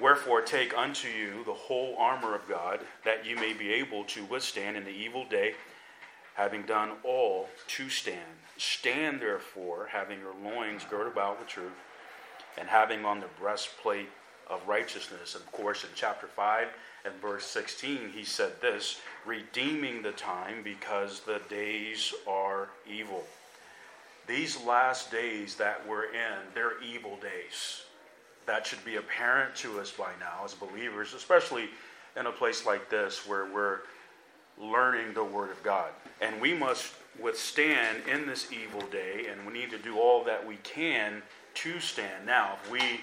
Wherefore, take unto you the whole armor of God, that you may be able to withstand in the evil day, having done all to stand. Stand therefore, having your loins girt about with truth, and having on the breastplate of righteousness. And of course, in chapter 5 and verse 16, he said this redeeming the time because the days are evil. These last days that we're in, they're evil days that should be apparent to us by now as believers, especially in a place like this where we're learning the Word of God. And we must withstand in this evil day, and we need to do all that we can to stand. Now, if we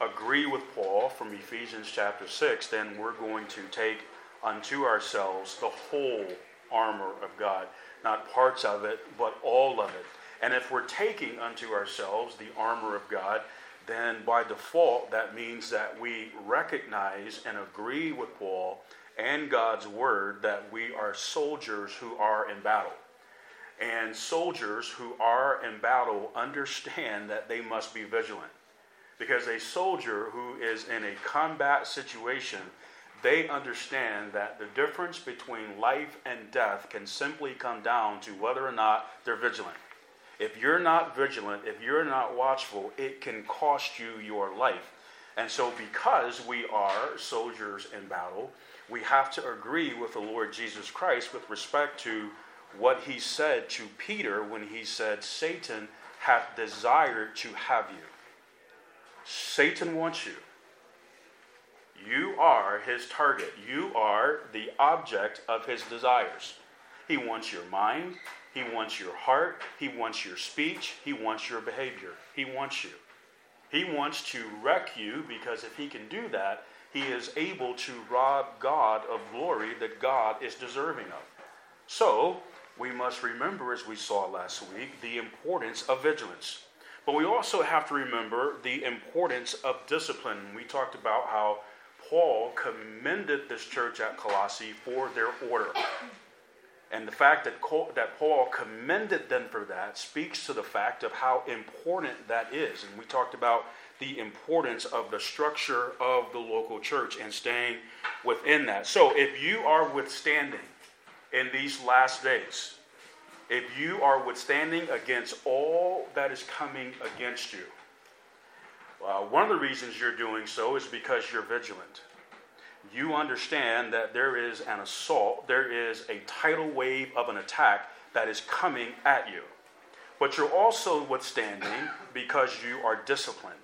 agree with Paul from Ephesians chapter 6, then we're going to take unto ourselves the whole armor of God, not parts of it, but all of it. And if we're taking unto ourselves the armor of God, then by default, that means that we recognize and agree with Paul and God's word that we are soldiers who are in battle. And soldiers who are in battle understand that they must be vigilant. Because a soldier who is in a combat situation, they understand that the difference between life and death can simply come down to whether or not they're vigilant. If you're not vigilant, if you're not watchful, it can cost you your life. And so, because we are soldiers in battle, we have to agree with the Lord Jesus Christ with respect to what he said to Peter when he said, Satan hath desired to have you. Satan wants you. You are his target. You are the object of his desires. He wants your mind, he wants your heart. He wants your speech. He wants your behavior. He wants you. He wants to wreck you because if he can do that, he is able to rob God of glory that God is deserving of. So, we must remember, as we saw last week, the importance of vigilance. But we also have to remember the importance of discipline. We talked about how Paul commended this church at Colossae for their order. And the fact that, that Paul commended them for that speaks to the fact of how important that is. And we talked about the importance of the structure of the local church and staying within that. So if you are withstanding in these last days, if you are withstanding against all that is coming against you, well, one of the reasons you're doing so is because you're vigilant you understand that there is an assault, there is a tidal wave of an attack that is coming at you. But you're also withstanding because you are disciplined.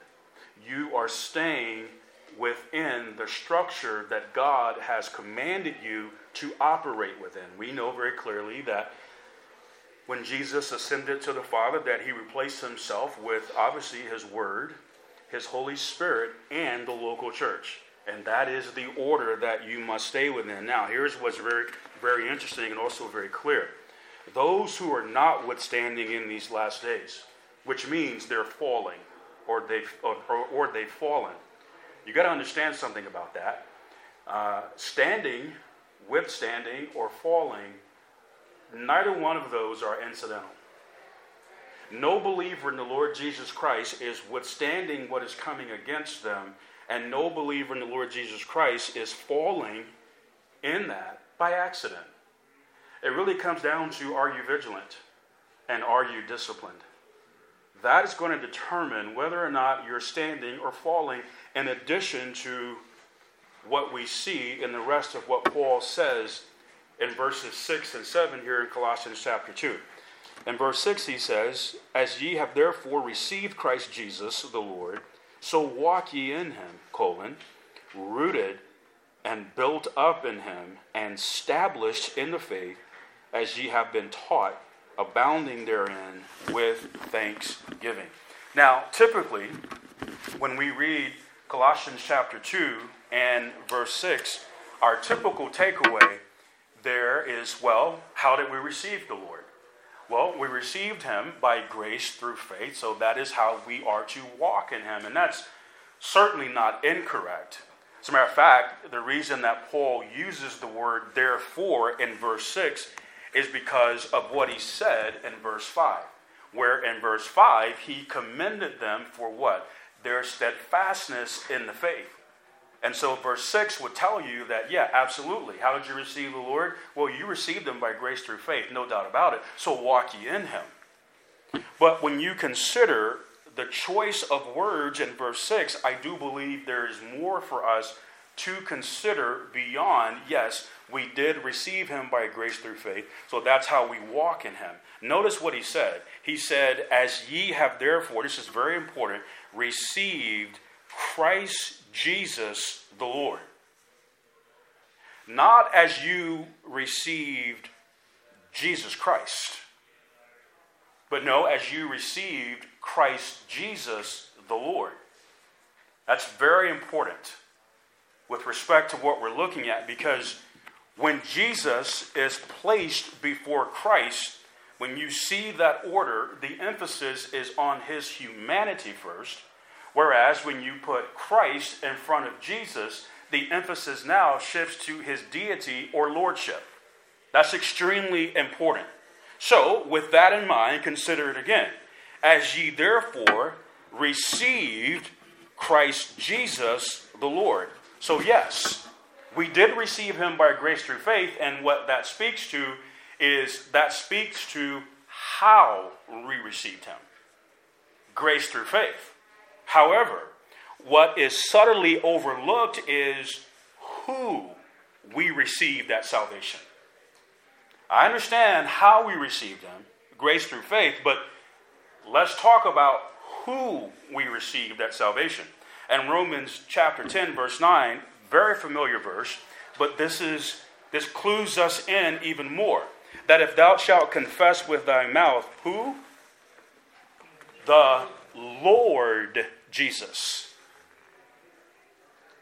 You are staying within the structure that God has commanded you to operate within. We know very clearly that when Jesus ascended to the Father, that he replaced himself with obviously his word, his Holy Spirit, and the local church. And that is the order that you must stay within. Now, here's what's very, very interesting and also very clear. Those who are not withstanding in these last days, which means they're falling or they've, or, or they've fallen, you got to understand something about that. Uh, standing, withstanding, or falling, neither one of those are incidental. No believer in the Lord Jesus Christ is withstanding what is coming against them and no believer in the Lord Jesus Christ is falling in that by accident. It really comes down to are you vigilant and are you disciplined? That is going to determine whether or not you're standing or falling, in addition to what we see in the rest of what Paul says in verses 6 and 7 here in Colossians chapter 2. In verse 6, he says, As ye have therefore received Christ Jesus the Lord, so walk ye in him, colon, rooted and built up in him, and established in the faith as ye have been taught, abounding therein with thanksgiving. Now, typically, when we read Colossians chapter 2 and verse 6, our typical takeaway there is well, how did we receive the Lord? Well, we received him by grace through faith, so that is how we are to walk in him. And that's certainly not incorrect. As a matter of fact, the reason that Paul uses the word therefore in verse 6 is because of what he said in verse 5. Where in verse 5, he commended them for what? Their steadfastness in the faith. And so, verse 6 would tell you that, yeah, absolutely. How did you receive the Lord? Well, you received him by grace through faith, no doubt about it. So, walk ye in him. But when you consider the choice of words in verse 6, I do believe there is more for us to consider beyond, yes, we did receive him by grace through faith, so that's how we walk in him. Notice what he said. He said, As ye have therefore, this is very important, received Christ Jesus the Lord. Not as you received Jesus Christ, but no, as you received Christ Jesus the Lord. That's very important with respect to what we're looking at because when Jesus is placed before Christ, when you see that order, the emphasis is on his humanity first, whereas when you put Christ in front of Jesus, the emphasis now shifts to his deity or lordship. That's extremely important. So, with that in mind, consider it again. As ye therefore received Christ Jesus the Lord. So, yes, we did receive him by grace through faith, and what that speaks to is that speaks to how we received him grace through faith. However, what is subtly overlooked is who we received that salvation. I understand how we received them, grace through faith, but let's talk about who we received that salvation. And Romans chapter 10, verse 9, very familiar verse, but this is this clues us in even more. That if thou shalt confess with thy mouth, who? The Lord Jesus.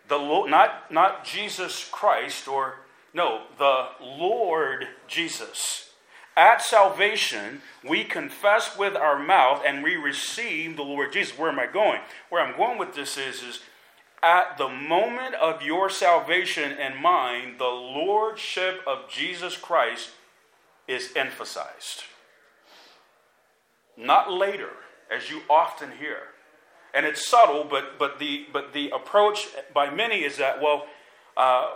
The not, not Jesus Christ or no, the Lord Jesus. At salvation, we confess with our mouth and we receive the Lord Jesus. Where am I going? Where I'm going with this is, is at the moment of your salvation and mine, the Lordship of Jesus Christ is emphasized. Not later, as you often hear. And it's subtle, but, but, the, but the approach by many is that, well, uh,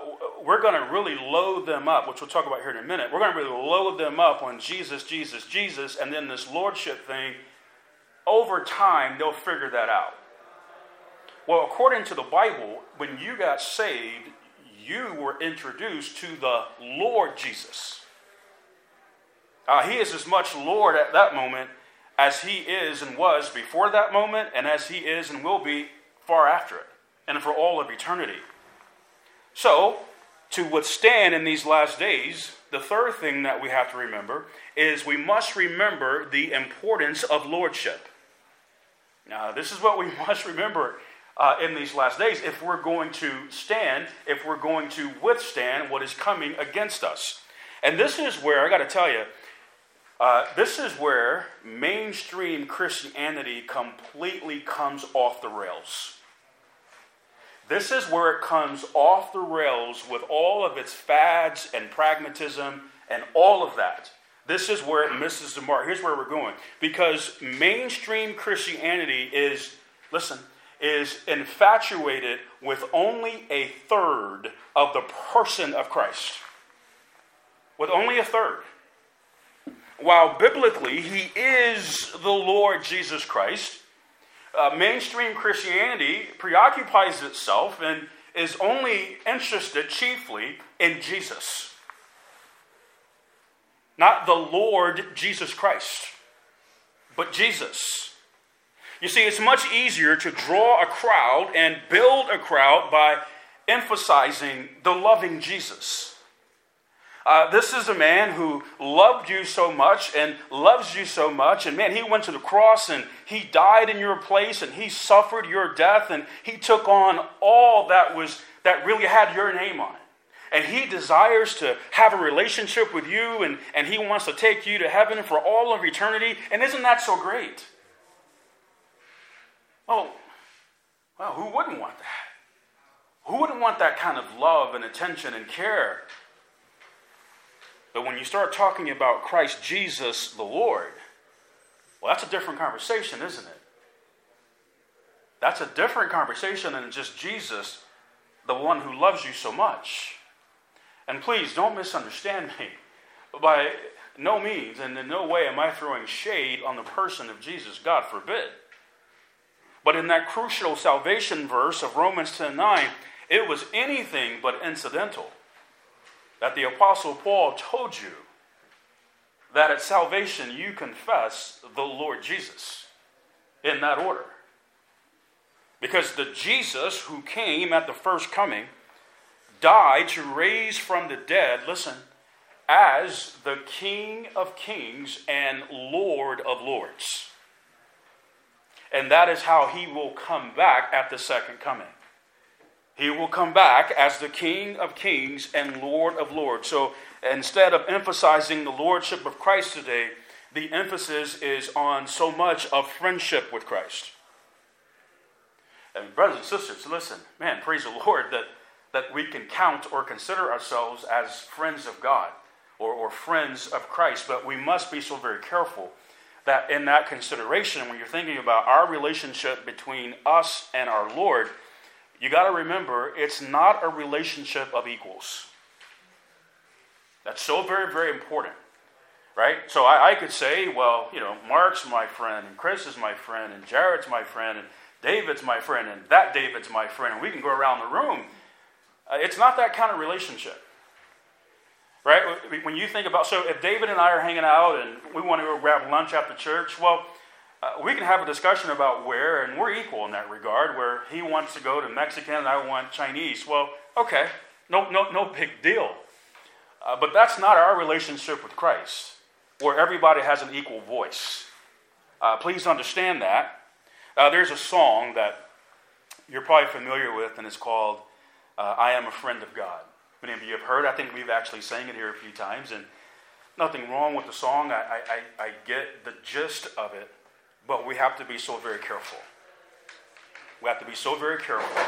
we're going to really load them up, which we'll talk about here in a minute. We're going to really load them up on Jesus, Jesus, Jesus, and then this lordship thing. Over time, they'll figure that out. Well, according to the Bible, when you got saved, you were introduced to the Lord Jesus. Uh, he is as much Lord at that moment as he is and was before that moment, and as he is and will be far after it, and for all of eternity. So, to withstand in these last days, the third thing that we have to remember is we must remember the importance of lordship. Now, this is what we must remember uh, in these last days if we're going to stand, if we're going to withstand what is coming against us. And this is where, I got to tell you, uh, this is where mainstream Christianity completely comes off the rails. This is where it comes off the rails with all of its fads and pragmatism and all of that. This is where it misses the mark. Here's where we're going. Because mainstream Christianity is, listen, is infatuated with only a third of the person of Christ. With only a third. While biblically, he is the Lord Jesus Christ uh, mainstream Christianity preoccupies itself and is only interested chiefly in Jesus, not the Lord Jesus Christ, but Jesus. You see, it's much easier to draw a crowd and build a crowd by emphasizing the loving Jesus uh, this is a man who loved you so much and loves you so much. And man, he went to the cross and he died in your place and he suffered your death and he took on all that was that really had your name on it. And he desires to have a relationship with you and, and he wants to take you to heaven for all of eternity. And isn't that so great? Oh, well, who wouldn't want that? Who wouldn't want that kind of love and attention and care but when you start talking about Christ Jesus the Lord, well, that's a different conversation, isn't it? That's a different conversation than just Jesus the one who loves you so much. And please don't misunderstand me. By no means and in no way am I throwing shade on the person of Jesus, God forbid. But in that crucial salvation verse of Romans 10 9, it was anything but incidental that the Apostle Paul told you that at salvation you confess the Lord Jesus in that order. Because the Jesus who came at the first coming died to raise from the dead, listen, as the King of kings and Lord of lords. And that is how he will come back at the second coming. He will come back as the King of kings and Lord of lords. So instead of emphasizing the lordship of Christ today, the emphasis is on so much of friendship with Christ. And brothers and sisters, listen, man, praise the Lord that, that we can count or consider ourselves as friends of God or, or friends of Christ. But we must be so very careful that in that consideration, when you're thinking about our relationship between us and our Lord, you got to remember it's not a relationship of equals. That's so very, very important, right? So I, I, could say, well, you know, Mark's my friend, and Chris is my friend, and Jared's my friend, and David's my friend, and that David's my friend, and we can go around the room. Uh, it's not that kind of relationship. Right? When you think about, so if David and I are hanging out and we want to go grab lunch after church, well, uh, we can have a discussion about where, and we're equal in that regard, where he wants to go to Mexican and I want Chinese. Well, okay, no, no, no big deal. Uh, but that's not our relationship with Christ, where everybody has an equal voice. Uh, please understand that. Uh, there's a song that you're probably familiar with, and it's called uh, I Am a Friend of God. Many of you have heard. I think we've actually sang it here a few times, and nothing wrong with the song. I, I, I get the gist of it, but we have to be so very careful. We have to be so very careful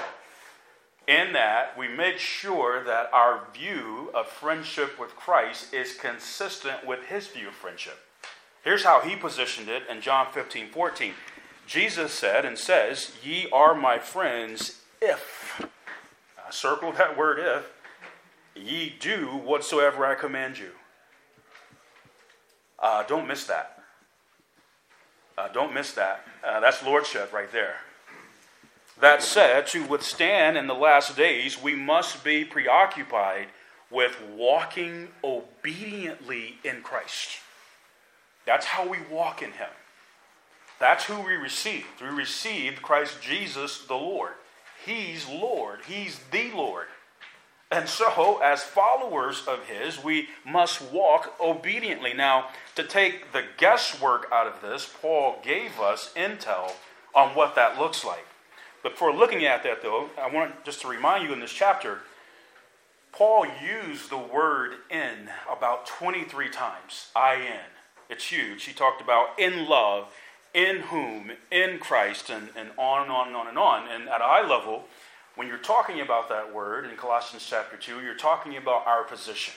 in that we make sure that our view of friendship with Christ is consistent with his view of friendship. Here's how he positioned it in John 15 14. Jesus said and says, Ye are my friends if. I circle that word if Ye do whatsoever I command you. Uh, don't miss that. Uh, don't miss that. Uh, that's lordship right there. That said, to withstand in the last days, we must be preoccupied with walking obediently in Christ. That's how we walk in Him. That's who we received. We received Christ Jesus the Lord. He's Lord, He's the Lord. And so, as followers of His, we must walk obediently. Now, to take the guesswork out of this, Paul gave us intel on what that looks like. Before looking at that, though, I want just to remind you in this chapter, Paul used the word in about 23 times. I in. It's huge. He talked about in love, in whom, in Christ, and, and on and on and on and on. And at a high level, when you're talking about that word in Colossians chapter 2, you're talking about our position.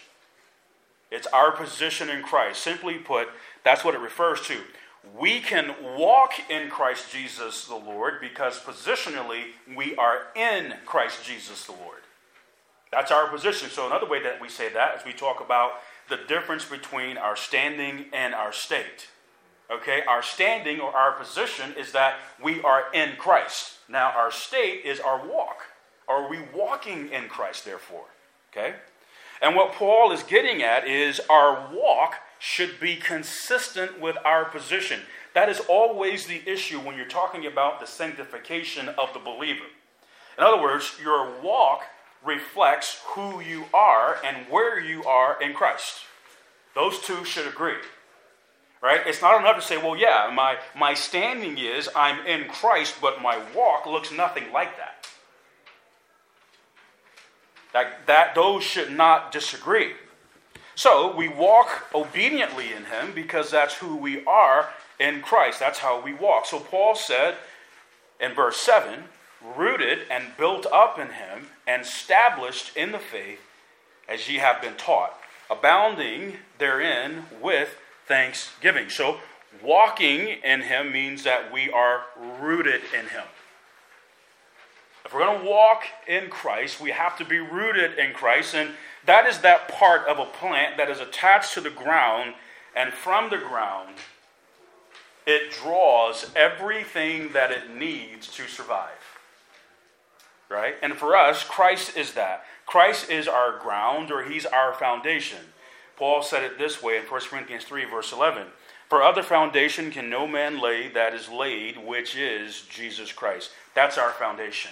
It's our position in Christ. Simply put, that's what it refers to. We can walk in Christ Jesus the Lord because positionally we are in Christ Jesus the Lord. That's our position. So, another way that we say that is we talk about the difference between our standing and our state. Okay, our standing or our position is that we are in Christ. Now, our state is our walk. Are we walking in Christ, therefore? Okay? And what Paul is getting at is our walk should be consistent with our position. That is always the issue when you're talking about the sanctification of the believer. In other words, your walk reflects who you are and where you are in Christ. Those two should agree. Right? It's not enough to say, well, yeah, my, my standing is I'm in Christ, but my walk looks nothing like that. That, that those should not disagree. So we walk obediently in him because that's who we are in Christ. That's how we walk. So Paul said in verse 7 rooted and built up in him and established in the faith as ye have been taught, abounding therein with thanksgiving. So, walking in Him means that we are rooted in Him. If we're going to walk in Christ, we have to be rooted in Christ. And that is that part of a plant that is attached to the ground. And from the ground, it draws everything that it needs to survive. Right? And for us, Christ is that. Christ is our ground or he's our foundation. Paul said it this way in 1 Corinthians 3, verse 11 For other foundation can no man lay that is laid, which is Jesus Christ. That's our foundation.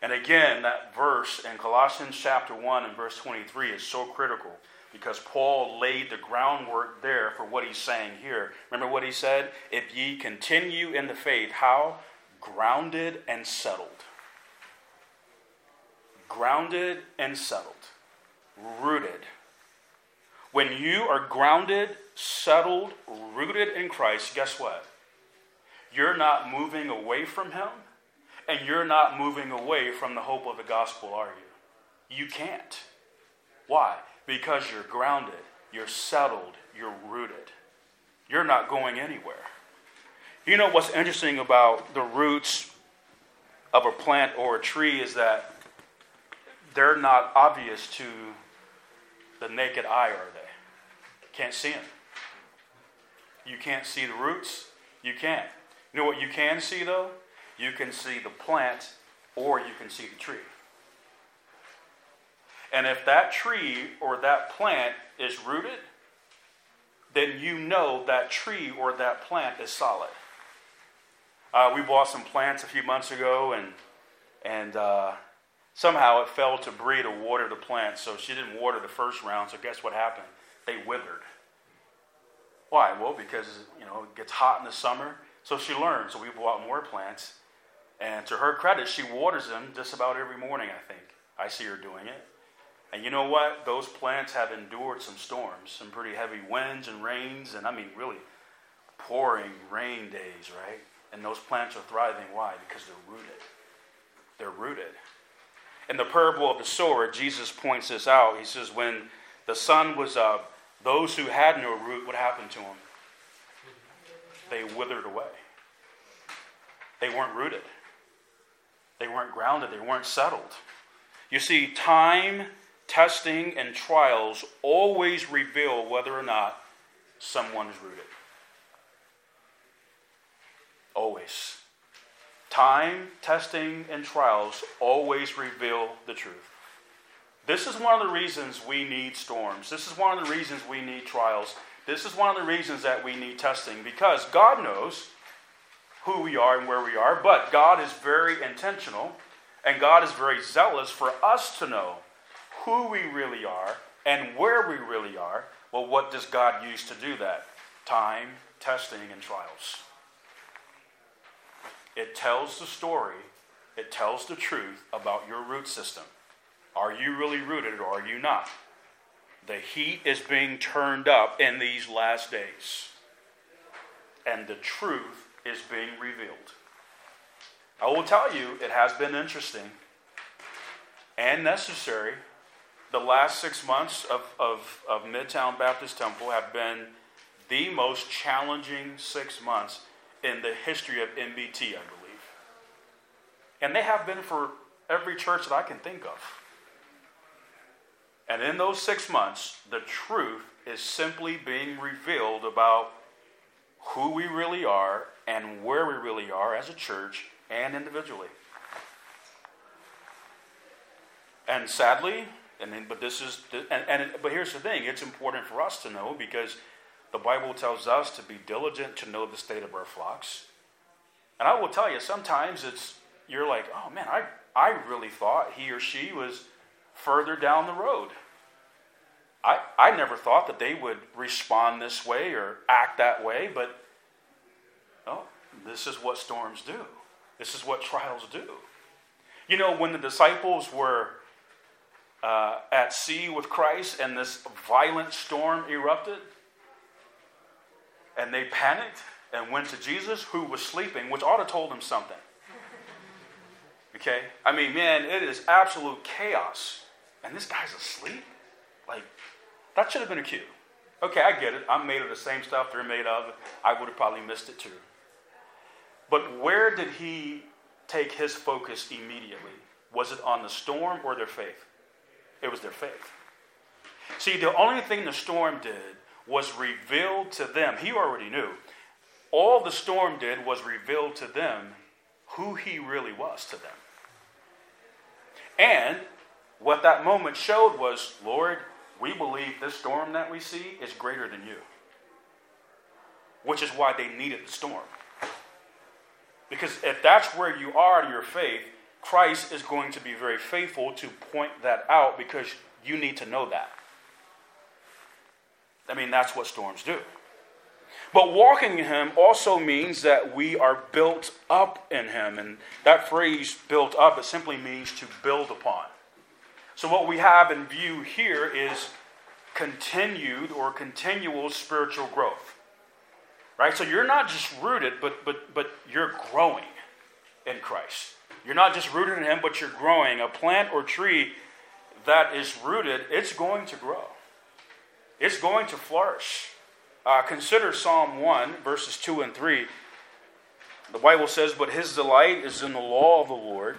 And again, that verse in Colossians chapter 1 and verse 23 is so critical because Paul laid the groundwork there for what he's saying here. Remember what he said? If ye continue in the faith, how? Grounded and settled. Grounded and settled. Rooted. When you are grounded, settled, rooted in Christ, guess what? You're not moving away from Him and you're not moving away from the hope of the gospel, are you? You can't. Why? Because you're grounded, you're settled, you're rooted. You're not going anywhere. You know what's interesting about the roots of a plant or a tree is that they're not obvious to the naked eye, are they? Can't see them. You can't see the roots. You can't. You know what you can see, though? You can see the plant or you can see the tree. And if that tree or that plant is rooted, then you know that tree or that plant is solid. Uh, we bought some plants a few months ago, and and uh, somehow it fell to Bree to water the plants. So she didn't water the first round. So guess what happened? They withered. Why? Well, because you know it gets hot in the summer. So she learned. So we bought more plants, and to her credit, she waters them just about every morning, I think. I see her doing it. And you know what? Those plants have endured some storms, some pretty heavy winds and rains, and I mean, really pouring rain days, right? And those plants are thriving. Why? Because they're rooted. They're rooted. In the parable of the sower, Jesus points this out. He says, when the sun was up, those who had no root, what happened to them? They withered away. They weren't rooted. They weren't grounded, they weren't settled. You see, time, testing, and trials always reveal whether or not someone is rooted. Always. Time, testing, and trials always reveal the truth. This is one of the reasons we need storms. This is one of the reasons we need trials. This is one of the reasons that we need testing because God knows who we are and where we are, but God is very intentional and God is very zealous for us to know who we really are and where we really are. Well, what does God use to do that? Time, testing, and trials. It tells the story, it tells the truth about your root system. Are you really rooted or are you not? The heat is being turned up in these last days. And the truth is being revealed. I will tell you, it has been interesting and necessary. The last six months of, of, of Midtown Baptist Temple have been the most challenging six months in the history of MBT, I believe. And they have been for every church that I can think of. And in those six months, the truth is simply being revealed about who we really are and where we really are as a church and individually. And sadly, and but this is, and, and but here's the thing: it's important for us to know because the Bible tells us to be diligent to know the state of our flocks. And I will tell you, sometimes it's you're like, oh man, I I really thought he or she was further down the road. I, I never thought that they would respond this way or act that way, but Oh, this is what storms do. This is what trials do. You know, when the disciples were uh, at sea with Christ and this violent storm erupted, and they panicked and went to Jesus, who was sleeping, which ought to told them something. Okay? I mean, man, it is absolute chaos. And this guy's asleep? Like, that should have been a cue. Okay, I get it. I'm made of the same stuff they're made of. I would have probably missed it too. But where did he take his focus immediately? Was it on the storm or their faith? It was their faith. See, the only thing the storm did was revealed to them. He already knew. All the storm did was reveal to them who he really was to them. And what that moment showed was, Lord, we believe this storm that we see is greater than you. Which is why they needed the storm. Because if that's where you are in your faith, Christ is going to be very faithful to point that out because you need to know that. I mean, that's what storms do. But walking in Him also means that we are built up in Him. And that phrase, built up, it simply means to build upon. So, what we have in view here is continued or continual spiritual growth. Right? So, you're not just rooted, but, but, but you're growing in Christ. You're not just rooted in Him, but you're growing. A plant or tree that is rooted, it's going to grow, it's going to flourish. Uh, consider Psalm 1, verses 2 and 3. The Bible says, But his delight is in the law of the Lord,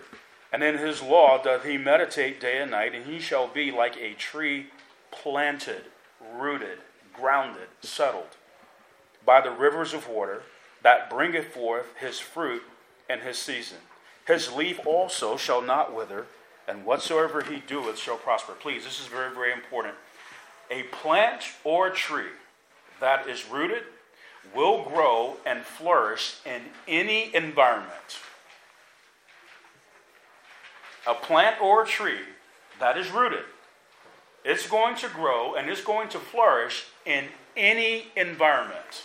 and in his law doth he meditate day and night, and he shall be like a tree planted, rooted, grounded, settled by the rivers of water, that bringeth forth his fruit in his season. His leaf also shall not wither, and whatsoever he doeth shall prosper. Please, this is very, very important. A plant or tree that is rooted will grow and flourish in any environment. A plant or a tree that is rooted, it's going to grow and it's going to flourish in any environment.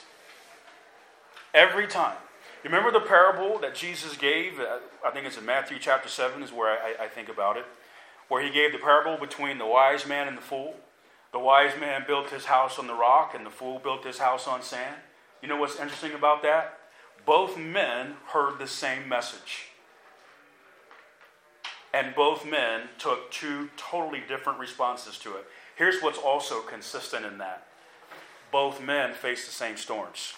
Every time. You remember the parable that Jesus gave? I think it's in Matthew chapter 7, is where I, I think about it. Where he gave the parable between the wise man and the fool. The wise man built his house on the rock, and the fool built his house on sand. You know what's interesting about that? Both men heard the same message. And both men took two totally different responses to it. Here's what's also consistent in that both men faced the same storms.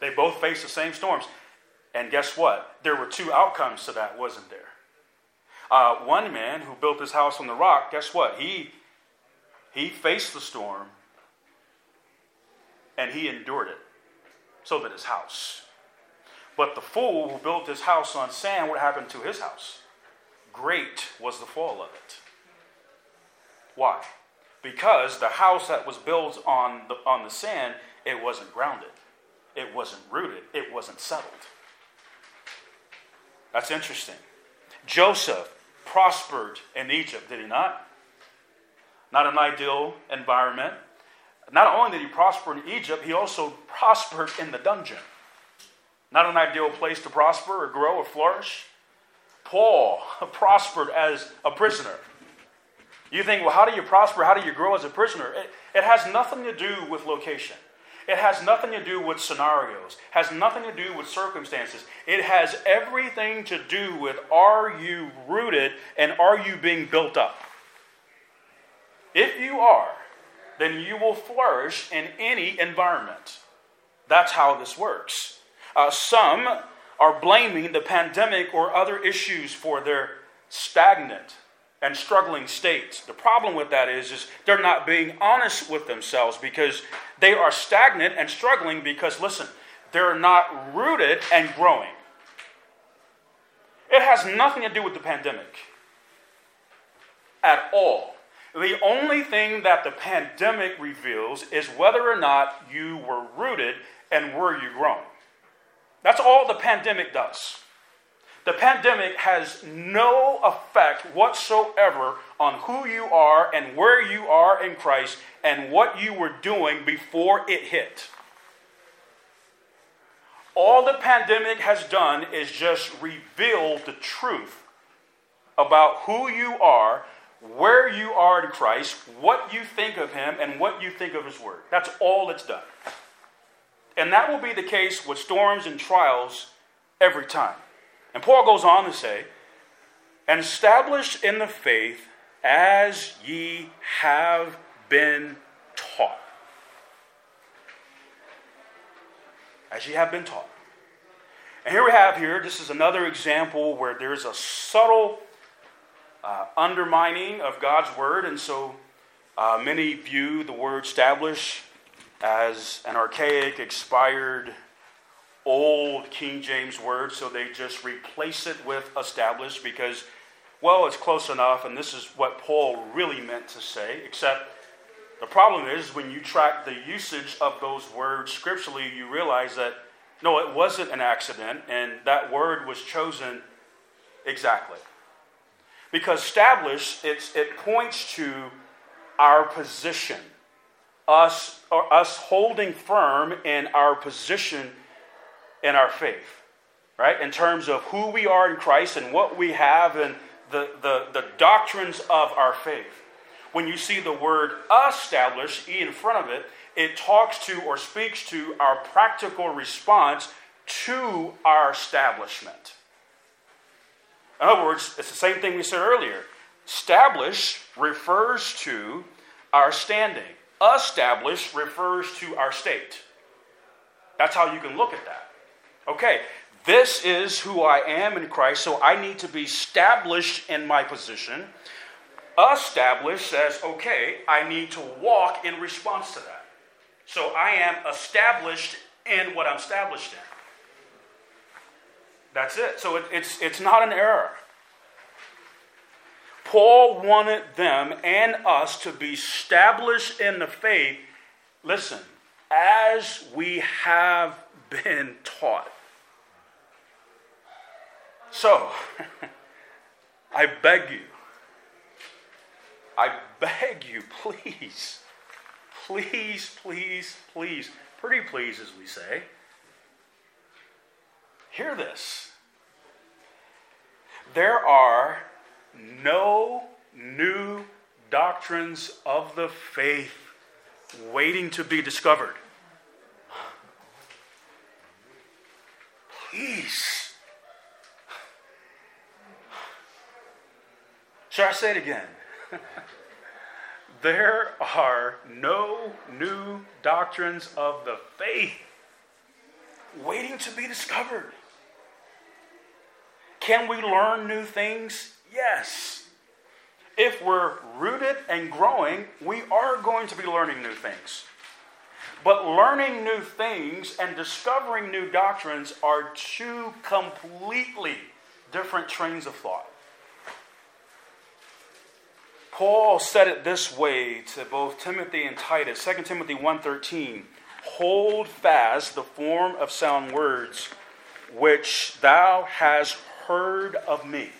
They both faced the same storms. And guess what? There were two outcomes to that, wasn't there? Uh, one man who built his house on the rock, guess what? He, he faced the storm and he endured it. So did his house. But the fool who built his house on sand, what happened to his house? Great was the fall of it. Why? Because the house that was built on the, on the sand, it wasn't grounded, it wasn't rooted, it wasn't settled. That's interesting. Joseph prospered in Egypt, did he not? Not an ideal environment. Not only did he prosper in Egypt, he also prospered in the dungeon. Not an ideal place to prosper or grow or flourish. Paul prospered as a prisoner. You think, well, how do you prosper? How do you grow as a prisoner? It, it has nothing to do with location. It has nothing to do with scenarios, has nothing to do with circumstances. It has everything to do with are you rooted and are you being built up? If you are, then you will flourish in any environment. That's how this works. Uh, some are blaming the pandemic or other issues for their stagnant and struggling states. The problem with that is, is they're not being honest with themselves because they are stagnant and struggling because, listen, they're not rooted and growing. It has nothing to do with the pandemic at all. The only thing that the pandemic reveals is whether or not you were rooted and were you growing. That's all the pandemic does. The pandemic has no effect whatsoever on who you are and where you are in Christ and what you were doing before it hit. All the pandemic has done is just reveal the truth about who you are, where you are in Christ, what you think of Him, and what you think of His Word. That's all it's done. And that will be the case with storms and trials every time. And Paul goes on to say, and stablished in the faith as ye have been taught. As ye have been taught. And here we have here, this is another example where there's a subtle uh, undermining of God's word. And so uh, many view the word establish as an archaic, expired, old King James word. So they just replace it with established because, well, it's close enough. And this is what Paul really meant to say, except the problem is when you track the usage of those words scripturally, you realize that no, it wasn't an accident, and that word was chosen exactly. Because stablish, it's, it points to our position, us, or us holding firm in our position in our faith, right? In terms of who we are in Christ and what we have and the, the, the doctrines of our faith. When you see the word establish, E in front of it, it talks to or speaks to our practical response to our establishment. In other words, it's the same thing we said earlier. Stablish refers to our standing, establish refers to our state. That's how you can look at that. Okay, this is who I am in Christ, so I need to be stablished in my position. Established says, okay, I need to walk in response to that. So I am established in what I'm established in. That's it. So it, it's, it's not an error. Paul wanted them and us to be established in the faith, listen, as we have been taught. So, I beg you, I beg you, please Please, please, please, pretty please, as we say, hear this. There are no new doctrines of the faith waiting to be discovered. Please. Shall I say it again? There are no new doctrines of the faith waiting to be discovered. Can we learn new things? Yes. If we're rooted and growing, we are going to be learning new things. But learning new things and discovering new doctrines are two completely different trains of thought. Paul said it this way to both Timothy and Titus, 2 Timothy 1:13, "Hold fast the form of sound words which thou hast heard of me."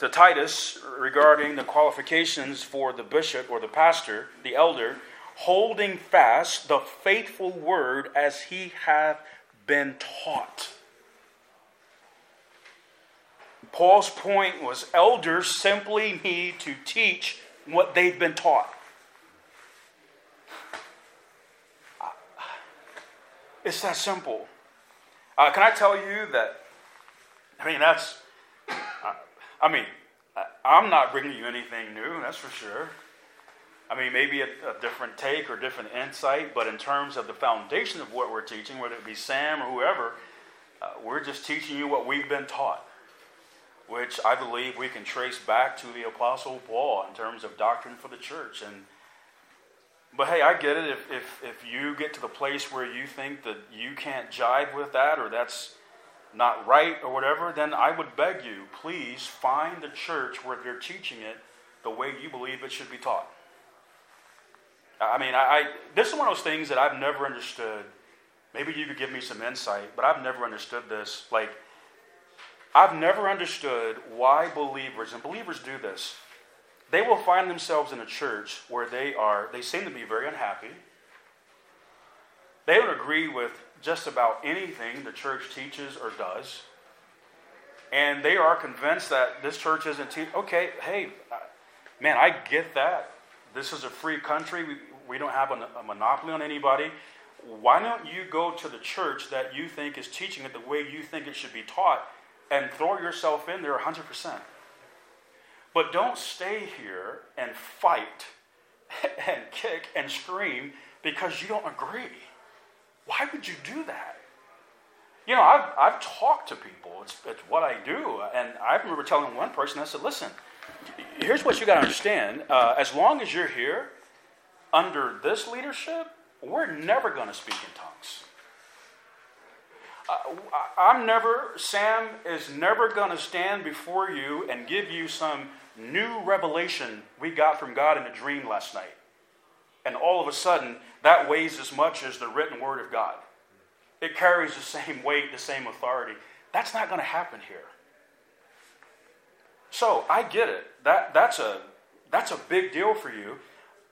To Titus regarding the qualifications for the bishop or the pastor, the elder, holding fast the faithful word as he hath been taught. Paul's point was elders simply need to teach what they've been taught. It's that simple. Uh, can I tell you that? I mean, that's. Uh, I mean, I'm not bringing you anything new, that's for sure. I mean, maybe a, a, different take or different insight, but in terms of the foundation of what we're teaching, whether it be Sam or whoever, uh, we're just teaching you what we've been taught which I believe we can trace back to the Apostle Paul in terms of doctrine for the church. And but hey, I get it. If, if, if you get to the place where you think that you can't jive with that or that's not right or whatever, then I would beg you, please find the church where they're teaching it the way you believe it should be taught. I mean, I, I this is one of those things that I've never understood. Maybe you could give me some insight, but I've never understood this. Like, I've never understood why believers, and believers do this, they will find themselves in a church where they are, they seem to be very unhappy. They don't agree with just about anything the church teaches or does. And they are convinced that this church isn't teaching. Okay, hey, man, I get that. This is a free country. We, we don't have a, a monopoly on anybody. Why don't you go to the church that you think is teaching it the way you think it should be taught and throw yourself in there 100%. But don't stay here and fight and kick and scream because you don't agree. Why would you do that? You know, I've, I've talked to people. It's, it's what I do. And I remember telling one person, I said, listen, here's what you got to understand. Uh, as long as you're here, under this leadership, we're never going to speak in tongues. I'm never, Sam is never going to stand before you and give you some new revelation we got from God in a dream last night. And all of a sudden, that weighs as much as the written word of God. It carries the same weight, the same authority. That's not going to happen here. So I get it. That, that's, a, that's a big deal for you.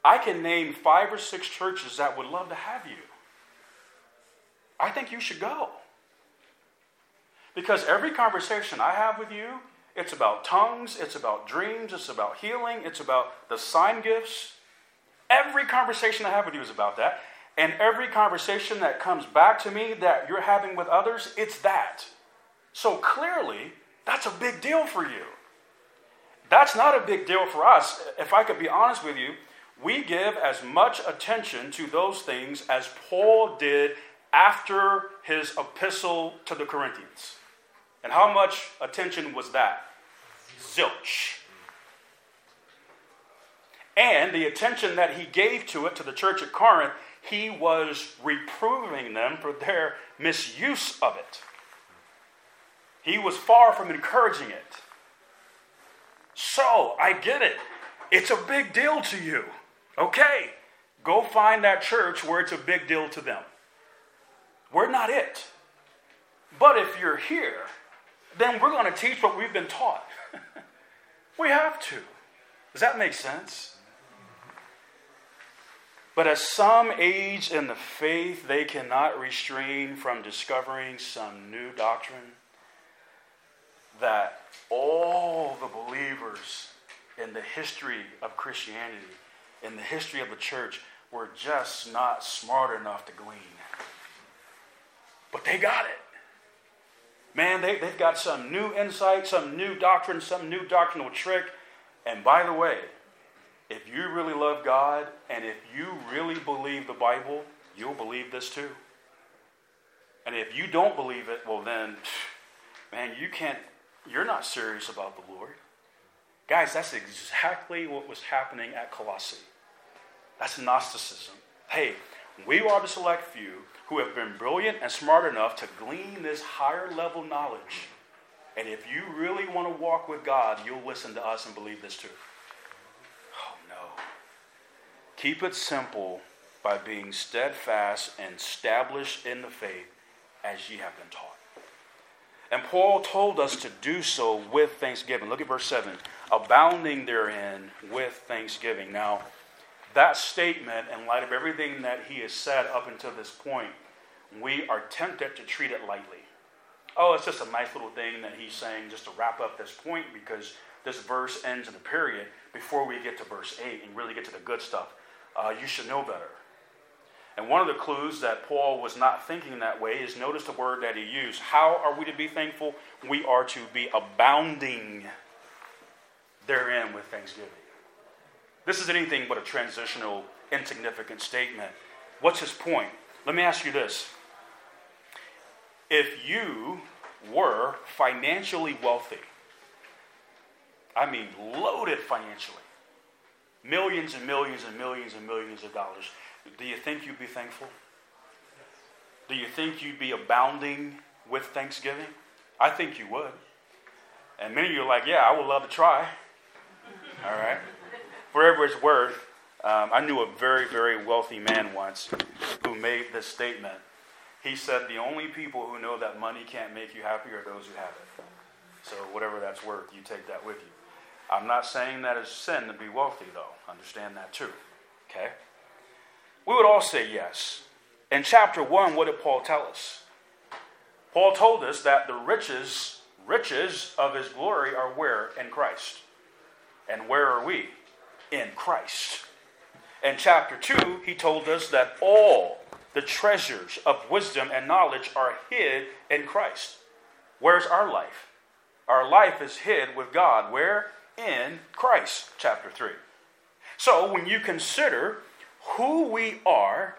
I can name five or six churches that would love to have you. I think you should go. Because every conversation I have with you, it's about tongues, it's about dreams, it's about healing, it's about the sign gifts. Every conversation I have with you is about that. And every conversation that comes back to me that you're having with others, it's that. So clearly, that's a big deal for you. That's not a big deal for us. If I could be honest with you, we give as much attention to those things as Paul did after his epistle to the Corinthians. And how much attention was that? Zilch. And the attention that he gave to it to the church at Corinth, he was reproving them for their misuse of it. He was far from encouraging it. So, I get it. It's a big deal to you. Okay, go find that church where it's a big deal to them. We're not it. But if you're here, then we're going to teach what we've been taught. we have to. Does that make sense? But as some age in the faith, they cannot restrain from discovering some new doctrine that all the believers in the history of Christianity, in the history of the church, were just not smart enough to glean. But they got it. Man, they, they've got some new insight, some new doctrine, some new doctrinal trick. And by the way, if you really love God and if you really believe the Bible, you'll believe this too. And if you don't believe it, well, then, man, you can't, you're not serious about the Lord. Guys, that's exactly what was happening at Colossae. That's Gnosticism. Hey, we are the select few who have been brilliant and smart enough to glean this higher level knowledge. And if you really want to walk with God, you'll listen to us and believe this too. Oh, no. Keep it simple by being steadfast and established in the faith as ye have been taught. And Paul told us to do so with thanksgiving. Look at verse 7 abounding therein with thanksgiving. Now, that statement, in light of everything that he has said up until this point, we are tempted to treat it lightly. Oh, it's just a nice little thing that he's saying just to wrap up this point because this verse ends in a period before we get to verse 8 and really get to the good stuff. Uh, you should know better. And one of the clues that Paul was not thinking that way is notice the word that he used. How are we to be thankful? We are to be abounding therein with thanksgiving. This is anything but a transitional, insignificant statement. What's his point? Let me ask you this. If you were financially wealthy, I mean loaded financially, millions and millions and millions and millions of dollars, do you think you'd be thankful? Do you think you'd be abounding with thanksgiving? I think you would. And many of you are like, yeah, I would love to try. All right whatever it's worth, um, I knew a very, very wealthy man once who made this statement. He said, The only people who know that money can't make you happy are those who have it. So, whatever that's worth, you take that with you. I'm not saying that it's sin to be wealthy, though. Understand that too. Okay? We would all say yes. In chapter 1, what did Paul tell us? Paul told us that the riches, riches of his glory are where? In Christ. And where are we? In Christ. In chapter 2, he told us that all the treasures of wisdom and knowledge are hid in Christ. Where's our life? Our life is hid with God. Where? In Christ, chapter 3. So when you consider who we are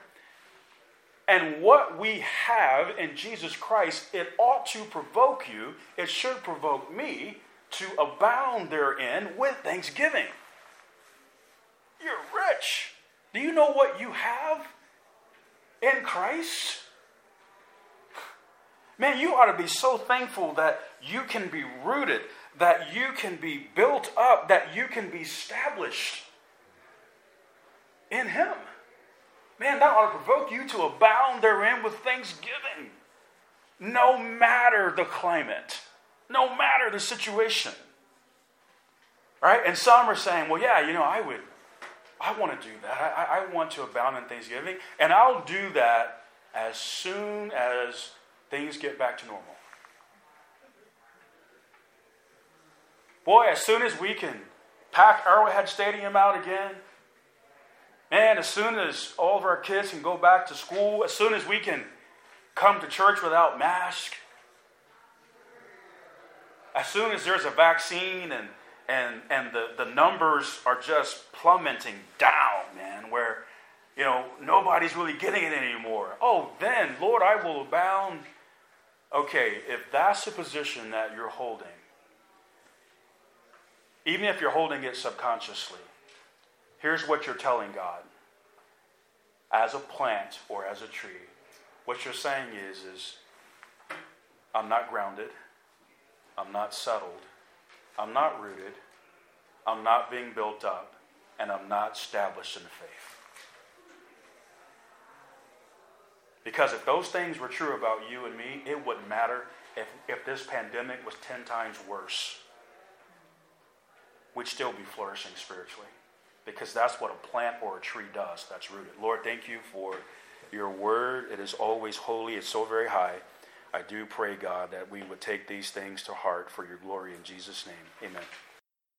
And what we have in Jesus Christ, it ought to provoke you, it should provoke me to abound therein with thanksgiving. You're rich. Do you know what you have in Christ? Man, you ought to be so thankful that you can be rooted, that you can be built up, that you can be established in Him. Man, that ought to provoke you to abound therein with thanksgiving, no matter the climate, no matter the situation. Right? And some are saying, well, yeah, you know, I would, I want to do that. I, I want to abound in thanksgiving, and I'll do that as soon as things get back to normal. Boy, as soon as we can pack Arrowhead Stadium out again, and as soon as all of our kids can go back to school, as soon as we can come to church without mask, as soon as there's a vaccine and and and the, the numbers are just plummeting down, man, where you know nobody's really getting it anymore. Oh, then Lord, I will abound. Okay, if that's the position that you're holding, even if you're holding it subconsciously, here's what you're telling God. As a plant or as a tree, what you're saying is, is I'm not grounded, I'm not settled, I'm not rooted, I'm not being built up, and I'm not established in the faith. Because if those things were true about you and me, it wouldn't matter if, if this pandemic was 10 times worse. We'd still be flourishing spiritually. Because that's what a plant or a tree does that's rooted. Lord, thank you for your word. It is always holy, it's so very high. I do pray, God, that we would take these things to heart for your glory in Jesus' name. Amen.